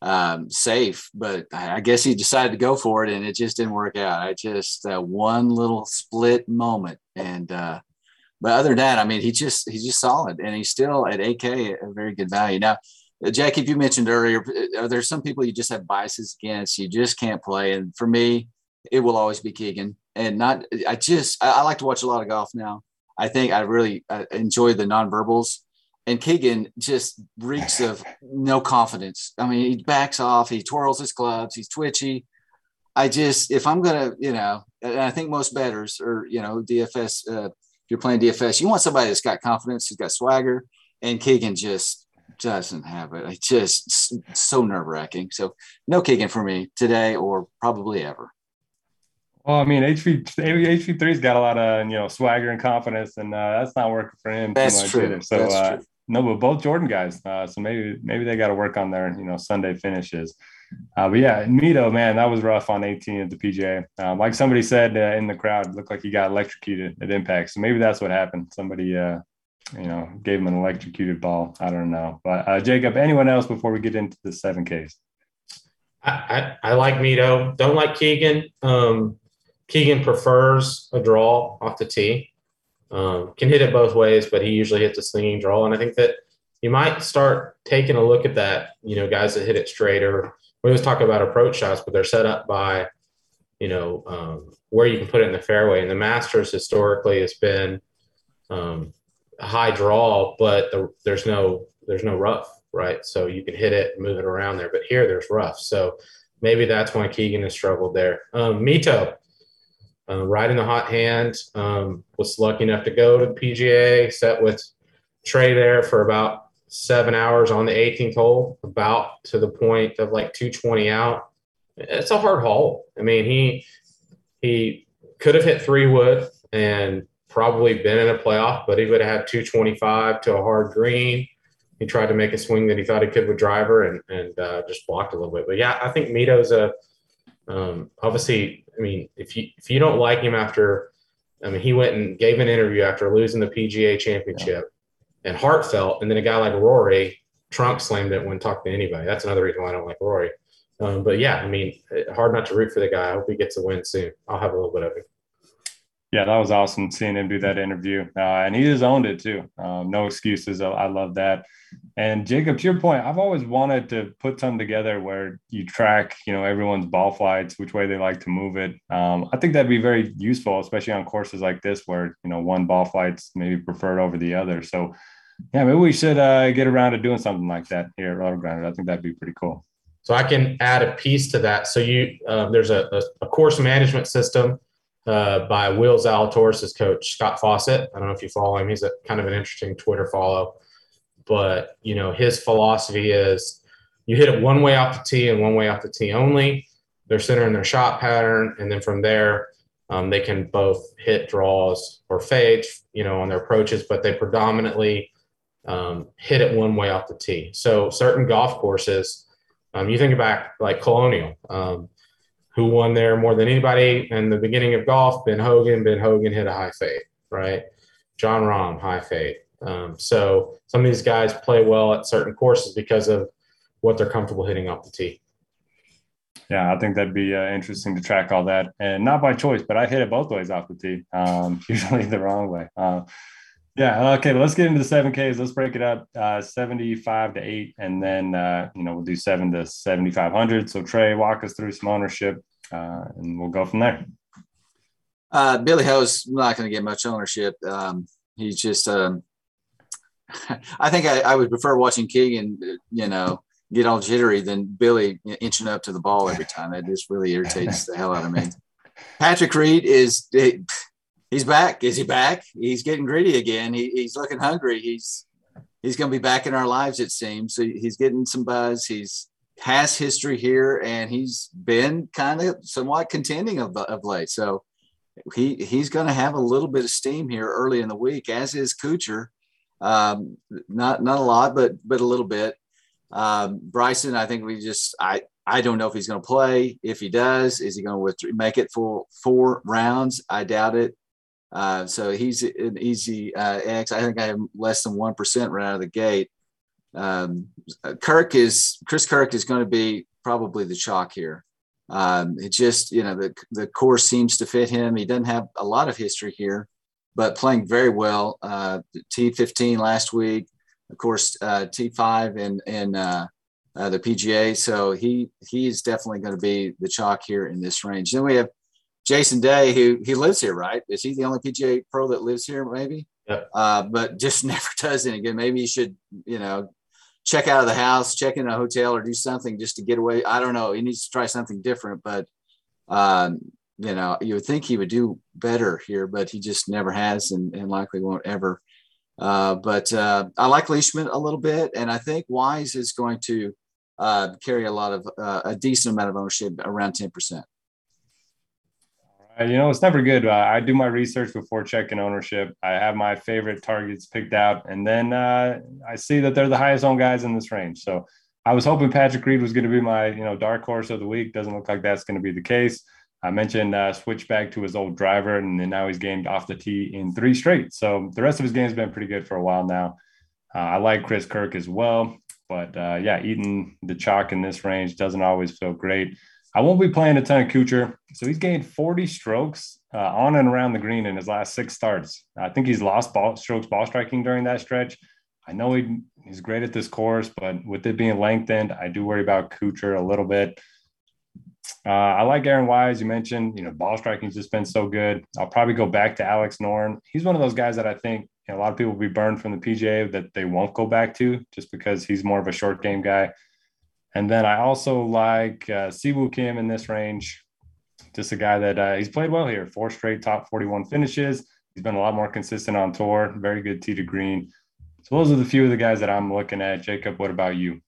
um, safe, but I guess he decided to go for it, and it just didn't work out. I just uh, one little split moment, and uh, but other than that, I mean, he just he's just solid, and he's still at 8K a very good value. Now, Jackie, if you mentioned earlier, uh, are there some people you just have biases against? You just can't play. And for me, it will always be Keegan. And not, I just, I, I like to watch a lot of golf now. I think I really uh, enjoy the nonverbals. And Keegan just reeks of no confidence. I mean, he backs off, he twirls his clubs, he's twitchy. I just, if I'm going to, you know, and I think most bettors or, you know, DFS, uh, if you're playing DFS, you want somebody that's got confidence, who's got swagger. And Keegan just doesn't have it. It's just so nerve wracking. So no Keegan for me today or probably ever. Well, I mean, HV HV three's got a lot of you know swagger and confidence, and uh, that's not working for him. That's true. Either. So that's uh, true. no, but both Jordan guys. Uh, so maybe maybe they got to work on their you know Sunday finishes. Uh, but yeah, Mito, man, that was rough on 18 at the PGA. Um, like somebody said uh, in the crowd, looked like he got electrocuted at impact. So maybe that's what happened. Somebody, uh, you know, gave him an electrocuted ball. I don't know. But uh, Jacob, anyone else before we get into the seven Ks? I, I, I like Mito. Don't like Keegan. Um, Keegan prefers a draw off the tee. Um, can hit it both ways, but he usually hits a slinging draw. And I think that you might start taking a look at that. You know, guys that hit it straighter. We always talk about approach shots, but they're set up by, you know, um, where you can put it in the fairway. And the Masters historically has been um, high draw, but the, there's no there's no rough, right? So you can hit it, move it around there. But here there's rough, so maybe that's why Keegan has struggled there. Um, Mito uh, right in the hot hand. Um, was lucky enough to go to the PGA, set with Trae there for about seven hours on the 18th hole, about to the point of like 220 out. It's a hard hole. I mean, he he could have hit three wood and probably been in a playoff, but he would have had 225 to a hard green. He tried to make a swing that he thought he could with driver and and uh, just blocked a little bit. But yeah, I think Mito's a um, obviously I mean, if you if you don't like him after, I mean, he went and gave an interview after losing the PGA Championship, yeah. and heartfelt, and then a guy like Rory Trump slammed it when talking to anybody. That's another reason why I don't like Rory. Um, but yeah, I mean, hard not to root for the guy. I hope he gets a win soon. I'll have a little bit of it. Yeah, that was awesome seeing him do that interview. Uh, and he just owned it too. Um, no excuses. I, love that. And Jacob, to your point, I've always wanted to put something together where you track, you know, everyone's ball flights, which way they like to move it. Um, I think that'd be very useful, especially on courses like this where, you know, one ball flight's maybe preferred over the other. So, yeah, maybe we should uh, get around to doing something like that here at Roto I think that'd be pretty cool. So I can add a piece to that. So you, uh, there's a, a, a course management system uh, by Will Zalatoris' coach, Scott Fawcett. I don't know if you follow him. He's a kind of an interesting Twitter follow. But, you know, his philosophy is you hit it one way off the tee and one way off the tee only. They're centering their shot pattern. And then from there, um, they can both hit draws or fades, you know, on their approaches, but they predominantly um, hit it one way off the tee. So certain golf courses, um, you think about like Colonial, um, who won there more than anybody in the beginning of golf. Ben Hogan. Ben Hogan hit a high fade, right? Jon Rahm, high fade. Um, so some of these guys play well at certain courses because of what they're comfortable hitting off the tee. Yeah, I think that'd be uh, interesting to track all that, and not by choice, but I hit it both ways off the tee. Um, <laughs> usually the wrong way. Uh, yeah. Okay. Let's get into the seven Ks. Let's break it up. Uh, Seventy-five to eight, and then uh, you know we'll do seven to seventy-five hundred. So Trae, walk us through some ownership uh, and we'll go from there. Uh, Billy Ho's not going to get much ownership. Um, he's just, um, <laughs> I think I, I, would prefer watching Keegan, you know, get all jittery than Billy inching up to the ball every time. That just really irritates the hell out of me. <laughs> Patrick Reed is, he's back. Is he back? He's getting greedy again. He, he's looking hungry. He's, he's going to be back in our lives, it seems. So he's getting some buzz. He's, has history here, and he's been kind of somewhat contending of, of late. So he he's going to have a little bit of steam here early in the week, as is Kuchar. Um, not not a lot, but but a little bit. Um, Bryson, I think we just I I don't know if he's going to play. If he does, is he going to make it for four rounds? I doubt it. Uh, so he's an easy uh, X. I think I have less than one percent right out of the gate um, Kirk is Chris Kirk is going to be probably the chalk here. Um, it just you know the the course seems to fit him. He doesn't have a lot of history here, but playing very well. Uh, T15 last week, of course, uh, T5 and and uh, uh, the PGA. So he he's definitely going to be the chalk here in this range. Then we have Jason Day, who he lives here, right? Is he the only PGA pro that lives here? Maybe. Yep. Uh, but just <laughs> never does any good. Maybe you should, you know, check out of the house, check in a hotel, or do something just to get away. I don't know. He needs to try something different, but um, you know, you would think he would do better here, but he just never has, and, and likely won't ever. Uh, but uh, I like Leishman a little bit, and I think Wise is going to uh, carry a lot of uh, a decent amount of ownership, around ten percent. Uh, you know, it's never good. Uh, I do my research before checking ownership. I have my favorite targets picked out, and then uh, I see that they're the highest owned guys in this range. So I was hoping Patrick Reed was going to be my, you know, dark horse of the week. Doesn't look like that's going to be the case. I mentioned uh, switch back to his old driver, and then now he's gamed off the tee in three straight. So the rest of his game's been pretty good for a while now. Uh, I like Chris Kirk as well, but uh, yeah, eating the chalk in this range doesn't always feel great. I won't be playing a ton of Kuchar. So he's gained 40 strokes uh, on and around the green in his last six starts. I think he's lost ball strokes ball striking during that stretch. I know he, he's great at this course, but with it being lengthened, I do worry about Kuchar a little bit. Uh, I like Aaron Wise. You mentioned, you know, ball striking's just been so good. I'll probably go back to Alex Noren. He's one of those guys that I think you know, a lot of people will be burned from the PGA that they won't go back to just because he's more of a short game guy. And then I also like uh, Siwoo Kim in this range. Just a guy that uh, he's played well here, four straight top 41 finishes. He's been a lot more consistent on tour, very good tee to green. So those are the few of the guys that I'm looking at. Jacob, what about you?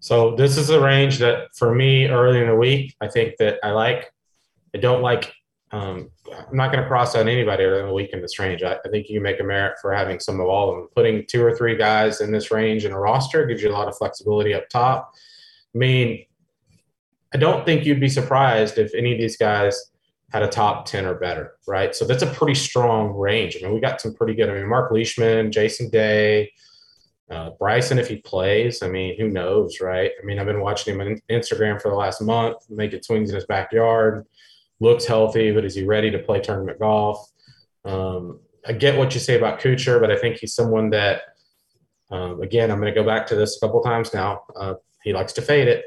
So this is a range that for me early in the week, I think that I like. I don't like. Um, I'm not going to cross out anybody other than the week in this range. I, I, think you can make a merit for having some of all of them. Putting two or three guys in this range in a roster gives you a lot of flexibility up top. I mean, I don't think you'd be surprised if any of these guys had a top 10 or better, right? So that's a pretty strong range. I mean, we got some pretty good. I mean, Mark Leishman, Jason Day, uh, Bryson, if he plays, I mean, who knows, right? I mean, I've been watching him on Instagram for the last month, making swings in his backyard, looks healthy, but is he ready to play tournament golf? Um, I get what you say about Kuchar, but I think he's someone that, um, again, I'm going to go back to this a couple times now. Uh, he likes to fade it.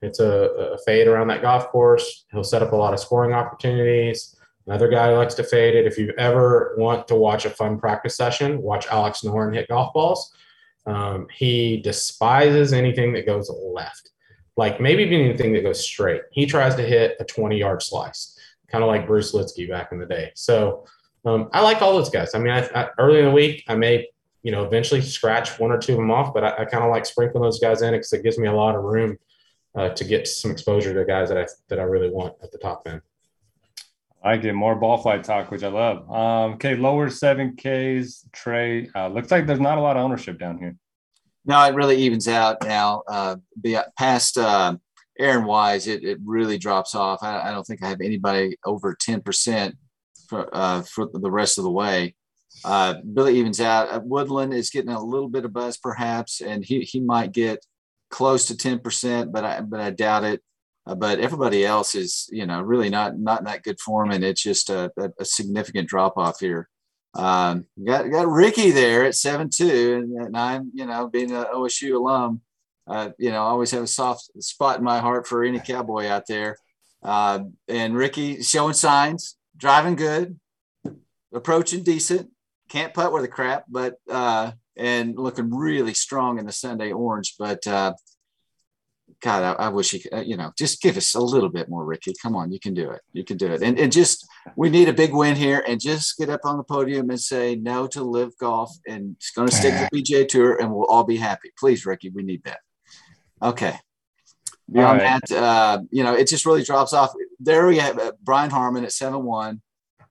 It's a, a, fade around that golf course. He'll set up a lot of scoring opportunities. Another guy who likes to fade it. If you ever want to watch a fun practice session, watch Alex Noren hit golf balls. Um, he despises anything that goes left, like maybe even anything that goes straight. He tries to hit a 20 yard slice, kind of like Bruce Lietzke back in the day. So um, I like all those guys. I mean, I, I, early in the week, I may, you know, eventually scratch one or two of them off, but I, I kind of like sprinkling those guys in because it gives me a lot of room uh, to get some exposure to guys that I that I really want at the top end. I get more ball flight talk, which I love. Um, okay, lower seven Ks, Trae. Uh, looks like there's not a lot of ownership down here. No, it really evens out now. Uh, past uh, Aaron Wise, it, it really drops off. I, I don't think I have anybody over 10% for, uh, for the rest of the way. Uh, Billy evens out. Uh, Woodland is getting a little bit of buzz, perhaps, and he, he might get close to 10%, but I, but I doubt it. Uh, but everybody else is, you know, really not not in that good form, and it's just a, a, a significant drop off here. Um, got got Rickie there at seven two, and, I'm, you know, being an OSU alum, uh, you know, always have a soft spot in my heart for any cowboy out there. Uh, and Rickie showing signs, driving good, approaching decent, can't putt with a crap, but uh, and looking really strong in the Sunday orange, but uh, God, I, I wish you could, uh, you know, just give us a little bit more, Rickie. Come on, you can do it. You can do it. And, and just, we need a big win here and just get up on the podium and say no to live golf and it's going to stick to PGA Tour and we'll all be happy. Please, Rickie, we need that. Okay. Beyond right. that, uh, you know, it just really drops off. There we have uh, Brian Harman at 7 1.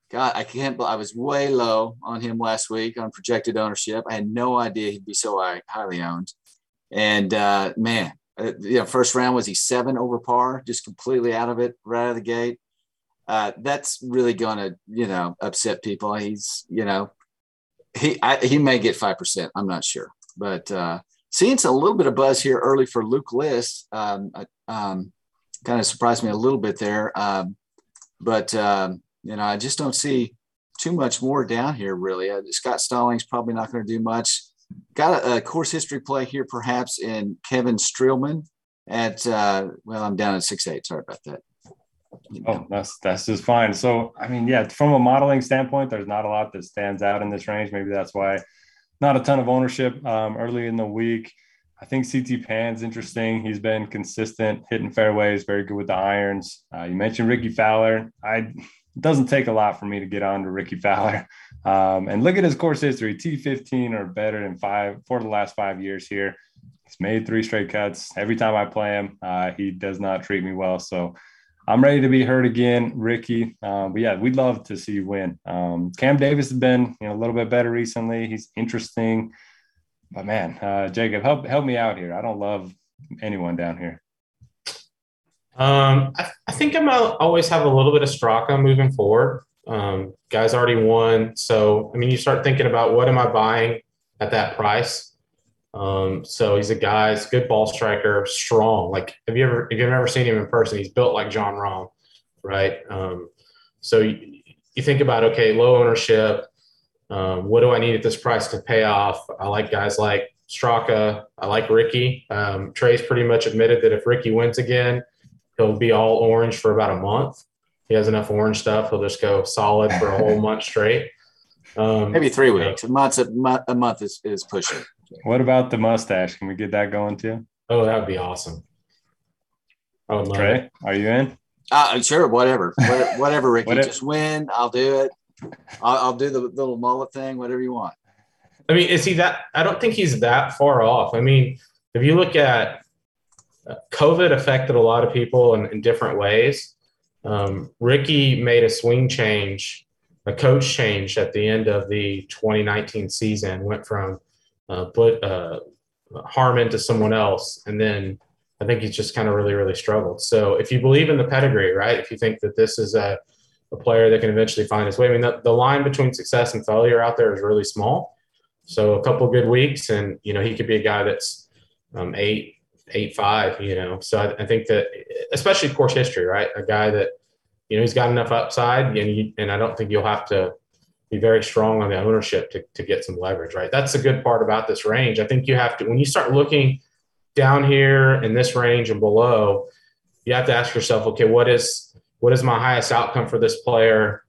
God, I can't, I was way low on him last week on projected ownership. I had no idea he'd be so highly owned. And uh, man, uh, you know, first round was he seven over par, just completely out of it right out of the gate. Uh, that's really going to, you know, upset people. He's, you know, he I, he may get five percent. I'm not sure, but uh, seeing a little bit of buzz here early for Luke List, um, um, kind of surprised me a little bit there. Um, but um, you know, I just don't see too much more down here really. Uh, Scott Stallings probably not going to do much. Got a, a, course history play here, perhaps in Kevin Streelman at uh, well, I'm down at six eight. Sorry about that. Oh, that's that's just fine. So, I mean, yeah, from a modeling standpoint, there's not a lot that stands out in this range. Maybe that's why not a ton of ownership um, early in the week. I think CT Pan's interesting. He's been consistent, hitting fairways, very good with the irons. Uh, you mentioned Rickie Fowler. I it doesn't take a lot for me to get on to Rickie Fowler. <laughs> Um, and look at his course history: T15 or better in five for the last five years here. He's made three straight cuts. Every time I play him, uh, he does not treat me well. So I'm ready to be hurt again, Rickie. Um, but yeah, we'd love to see you win. Um, Cam Davis has been you know a little bit better recently. He's interesting, but man, uh, Jacob, help help me out here. I don't love anyone down here. Um, I, I think I'm always have a little bit of Straka moving forward. Um, guys already won, so I mean, you start thinking about what am I buying at that price. Um, so he's a guy, he's a good ball striker, strong. Like, have you ever, if you've ever seen him in person, he's built like Jon Rahm, right? Um, so you, you, think about, okay, low ownership. Um, what do I need at this price to pay off? I like guys like Straka. I like Rickie. Um, Trae's pretty much admitted that if Rickie wins again, he'll be all orange for about a month. He has enough orange stuff. He'll just go solid for a whole <laughs> month straight. Um, Maybe three weeks. A month, a month, a month is, is pushing. What about the mustache? Can we get that going too? Oh, that would be awesome. I would love Trae, it. Are you in? Uh, sure, whatever, <laughs> whatever, Rickie. what just win. I'll do it. I'll, I'll, do the little mullet thing. Whatever you want. I mean, is he that? I don't think he's that far off. I mean, if you look at COVID affected a lot of people in, in different ways. Um, Rickie made a swing change, a coach change at the end of the 2019 season. Went from uh, uh, Harmon to someone else, and then I think he's just kind of really, really struggled. So if you believe in the pedigree, right? If you think that this is a, a player that can eventually find his way, I mean, the, the line between success and failure out there is really small. So a couple good weeks, and you know he could be a guy that's um, eight, eight five. You know, so I, I, think that especially course history, right? A guy that you know he's got enough upside, and you, and I don't think you'll have to be very strong on the ownership to, to get some leverage, right? That's the good part about this range. I think you have to, when you start looking down here in this range and below, you have to ask yourself, okay, what is, what is my highest outcome for this player?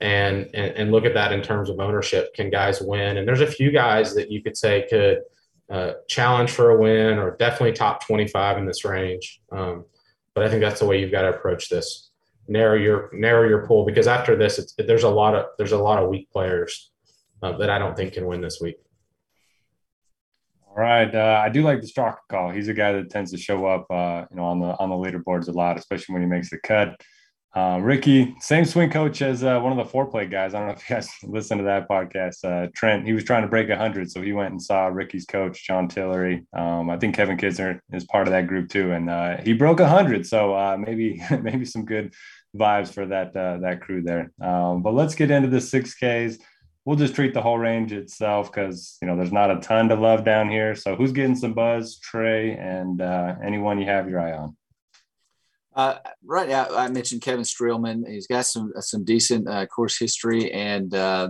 And, and, and look at that in terms of ownership. Can guys win? And there's a few guys that you could say could uh, challenge for a win or definitely top 25 in this range. Um, but I think that's the way you've got to approach this narrow your narrow your pool because after this, there's a lot of there's a lot of weak players uh, that I don't think can win this week. All right, uh, I do like the Straka call. He's a guy that tends to show up, uh, you know, on the on the leaderboards a lot, especially when he makes the cut. Uh, Rickie, same swing coach as uh, one of the Fore Play guys. I don't know if you guys <laughs> listened to that podcast. Uh, Trent, he was trying to break 100, so he went and saw Rickie's coach, John Tillery. Um, I think Kevin Kisner is part of that group too, and uh, he broke 100. So uh, maybe <laughs> maybe some good vibes for that uh, that crew there. Um, but let's get into the six Ks. We'll just treat the whole range itself because you know there's not a ton to love down here. So who's getting some buzz? Trae and anyone you have your eye on. Uh, right now, I mentioned Kevin Streelman. He's got some some decent uh, course history and uh,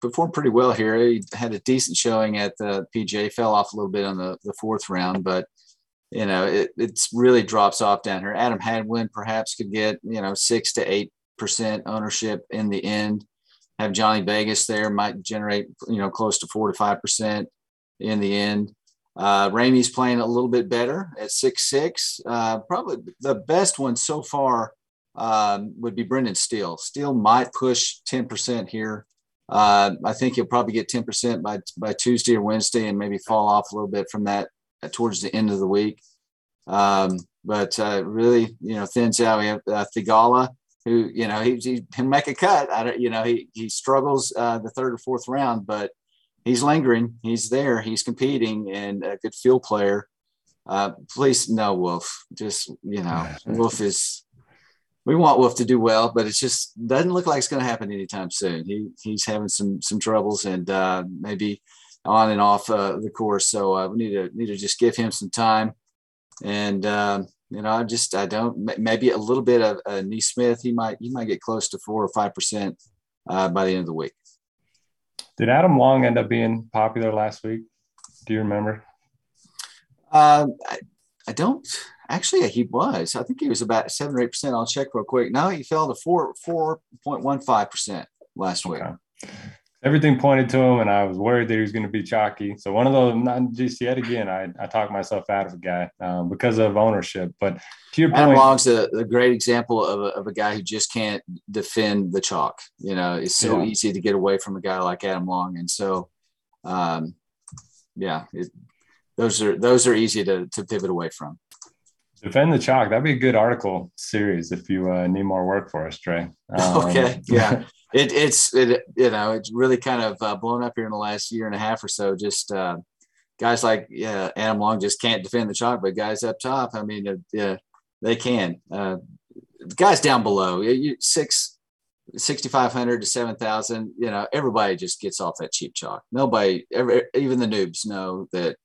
performed pretty well here. He had a decent showing at the PGA. Fell off a little bit on the, the fourth round, but you know, it it's really drops off down here. Adam Hadwin perhaps could get, you know, six to eight percent ownership in the end. Have Johnny Vegas there might generate, you know, close to four to five percent in the end. Uh, Ramey's playing a little bit better at six six. Uh, probably the best one so far um, would be Brendan Steele. Steele might push ten percent here. Uh, I think he'll probably get ten percent by by Tuesday or Wednesday, and maybe fall off a little bit from that towards the end of the week. Um, but uh, really, you know, thins out. We have uh, Theegala, who you know he, he can make a cut. I don't, you know, he he struggles uh, the third or fourth round, but he's lingering. He's there. He's competing and a good field player. Uh, please, no Wolff. Just you know, Wolff is. We want Wolff to do well, but it just doesn't look like it's going to happen anytime soon. He he's having some some troubles, and uh, maybe on and off uh, the course. So uh, we need to need to just give him some time. And um, you know, I just I don't maybe a little bit of uh, NeSmith. He might he might get close to four or five percent uh, by the end of the week. Did Adam Long end up being popular last week? Do you remember? Um, I, I don't actually. He was. I think he was about seven or eight percent. I'll check real quick. No, he fell to four four point one five percent last week. Okay everything pointed to him, and I was worried that he was going to be chalky. So one of those, not just yet again, I, I talked myself out of a guy um, because of ownership. But to your Adam point, Long's a, a great example of a, of a guy who just can't defend the chalk. You know, it's so yeah. easy to get away from a guy like Adam Long, and so, um, yeah, it, those are those are easy to to pivot away from. Defend the chalk. That'd be a good article series if you uh, need more work for us, Trae. <laughs> Um, okay. Yeah. <laughs> it, it's it, you know it's really kind of uh, blown up here in the last year and a half or so. Just uh, guys like yeah, Adam Long just can't defend the chalk, but guys up top, I mean, uh, yeah, they can. Uh, guys down below, you, six. 6500 to 7000 you know everybody just gets off that cheap chalk nobody even the noobs know that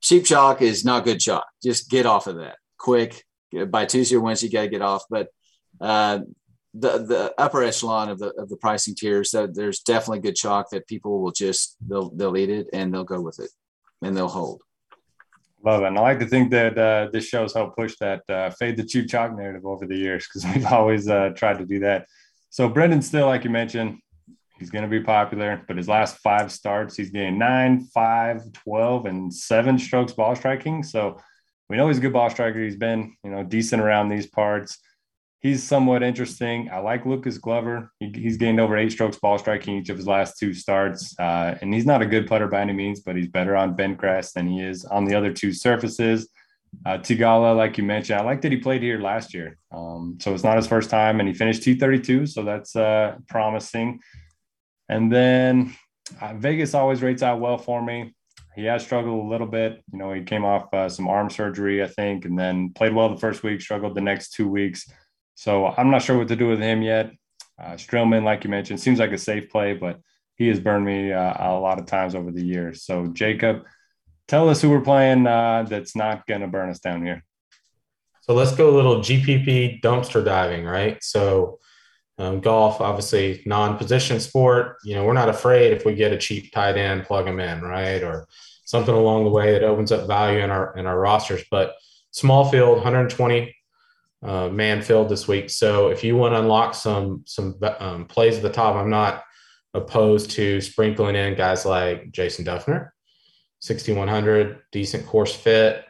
cheap chalk is not good chalk just get off of that quick by tuesday or wednesday you got to get off but uh, the the upper echelon of the of the pricing tiers that there's definitely good chalk that people will just they'll they'll eat it and they'll go with it and they'll hold. Love it. And i like to think that uh, this shows helped push that uh, fade the cheap chalk narrative over the years because <laughs> we've always uh, tried to do that. So Brendan Steele like you mentioned he's going to be popular but his last five starts he's getting 9 5 12 and 7 strokes ball striking. So we know he's a good ball striker. He's been you know decent around these parts he's somewhat interesting. I like Lucas Glover. He, he's gained over eight strokes ball striking each of his last two starts. Uh, and he's not a good putter by any means, but he's better on bent grass than he is on the other two surfaces. Uh, Theegala, like you mentioned, I like that he played here last year. Um, so it's not his first time, and he finished T32. So that's uh, promising. And then uh, Vegas always rates out well for me. He has struggled a little bit. You know, he came off uh, some arm surgery, I think, and then played well the first week, struggled the next two weeks. So I'm not sure what to do with him yet. Uh, Streelman, like you mentioned, seems like a safe play, but he has burned me uh, a lot of times over the years. So Jacob, tell us who we're playing uh, that's not going to burn us down here. So let's go a little GPP dumpster diving, right? So um, golf, obviously non-position sport. You know, we're not afraid if we get a cheap tight end, plug them in, right, or something along the way that opens up value in our in our rosters. But small field, 120 uh, man filled this week. So if you want to unlock some some um, plays at the top, I'm not opposed to sprinkling in guys like Jason Dufner, 6100, decent course fit,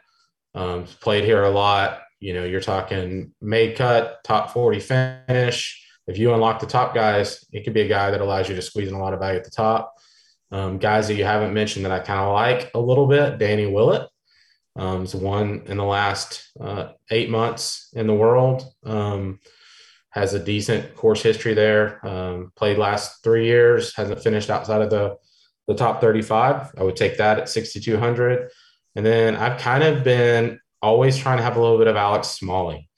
um, played here a lot. You know, you're talking made cut, top 40 finish. If you unlock the top guys, it could be a guy that allows you to squeeze in a lot of value at the top. Um, guys that you haven't mentioned that I kind of like a little bit, Danny Willett. Um, he's won in the last uh, eight months in the world. Um, has a decent course history there. Um, played last three years. Hasn't finished outside of the the top 35. I would take that at 6,200. And then I've kind of been always trying to have a little bit of Alex Smalley,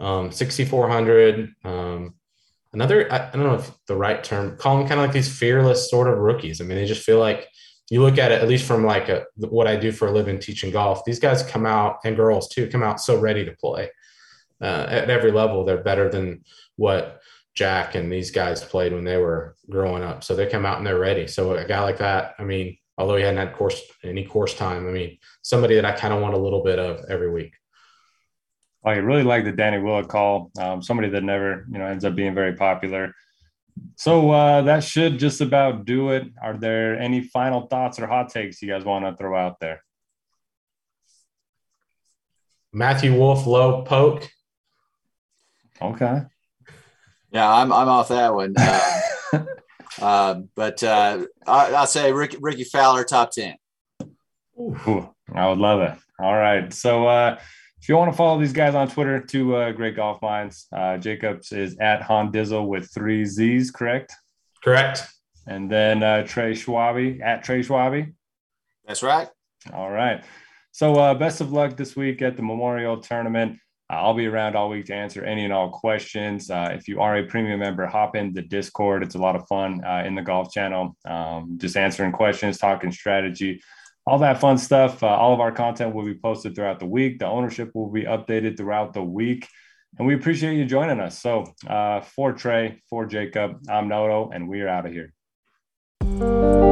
um, 6,400. Um, another, I, I, don't know if the right term, call them kind of like these fearless sort of rookies. I mean, they just feel like you look at it at least from like a, what I do for a living teaching golf. These guys come out and girls too come out so ready to play uh, at every level. They're better than what Jack and these guys played when they were growing up. So they come out and they're ready. So a guy like that, I mean, although he hadn't had course any course time, I mean, somebody that I kind of want a little bit of every week. I really like the Danny Willett call. Um, somebody that never, you know, ends up being very popular. So uh, that should just about do it. Are there any final thoughts or hot takes you guys want to throw out there? Matthew Wolff, low poke. Okay. Yeah, I'm I'm off that one. Uh, <laughs> uh, but uh, I, will say Ricky, Rickie Fowler top ten. Ooh, I would love it. All right, so uh, if you want to follow these guys on Twitter, two uh, great golf minds. Uh, Jacobs is at Han Dizzle with three Z's, correct? Correct. And then uh, Trae Schwabe at Trae Schwabe. That's right. All right. So uh, best of luck this week at the Memorial Tournament. Uh, I'll be around all week to answer any and all questions. Uh, if you are a premium member, hop in the Discord. It's a lot of fun uh, in the golf channel, um, just answering questions, talking strategy all that fun stuff. Uh, all of our content will be posted throughout the week. The ownership will be updated throughout the week. And we appreciate you joining us. So, uh, for Trae, for Jacob, I'm Noto, and we are out of here.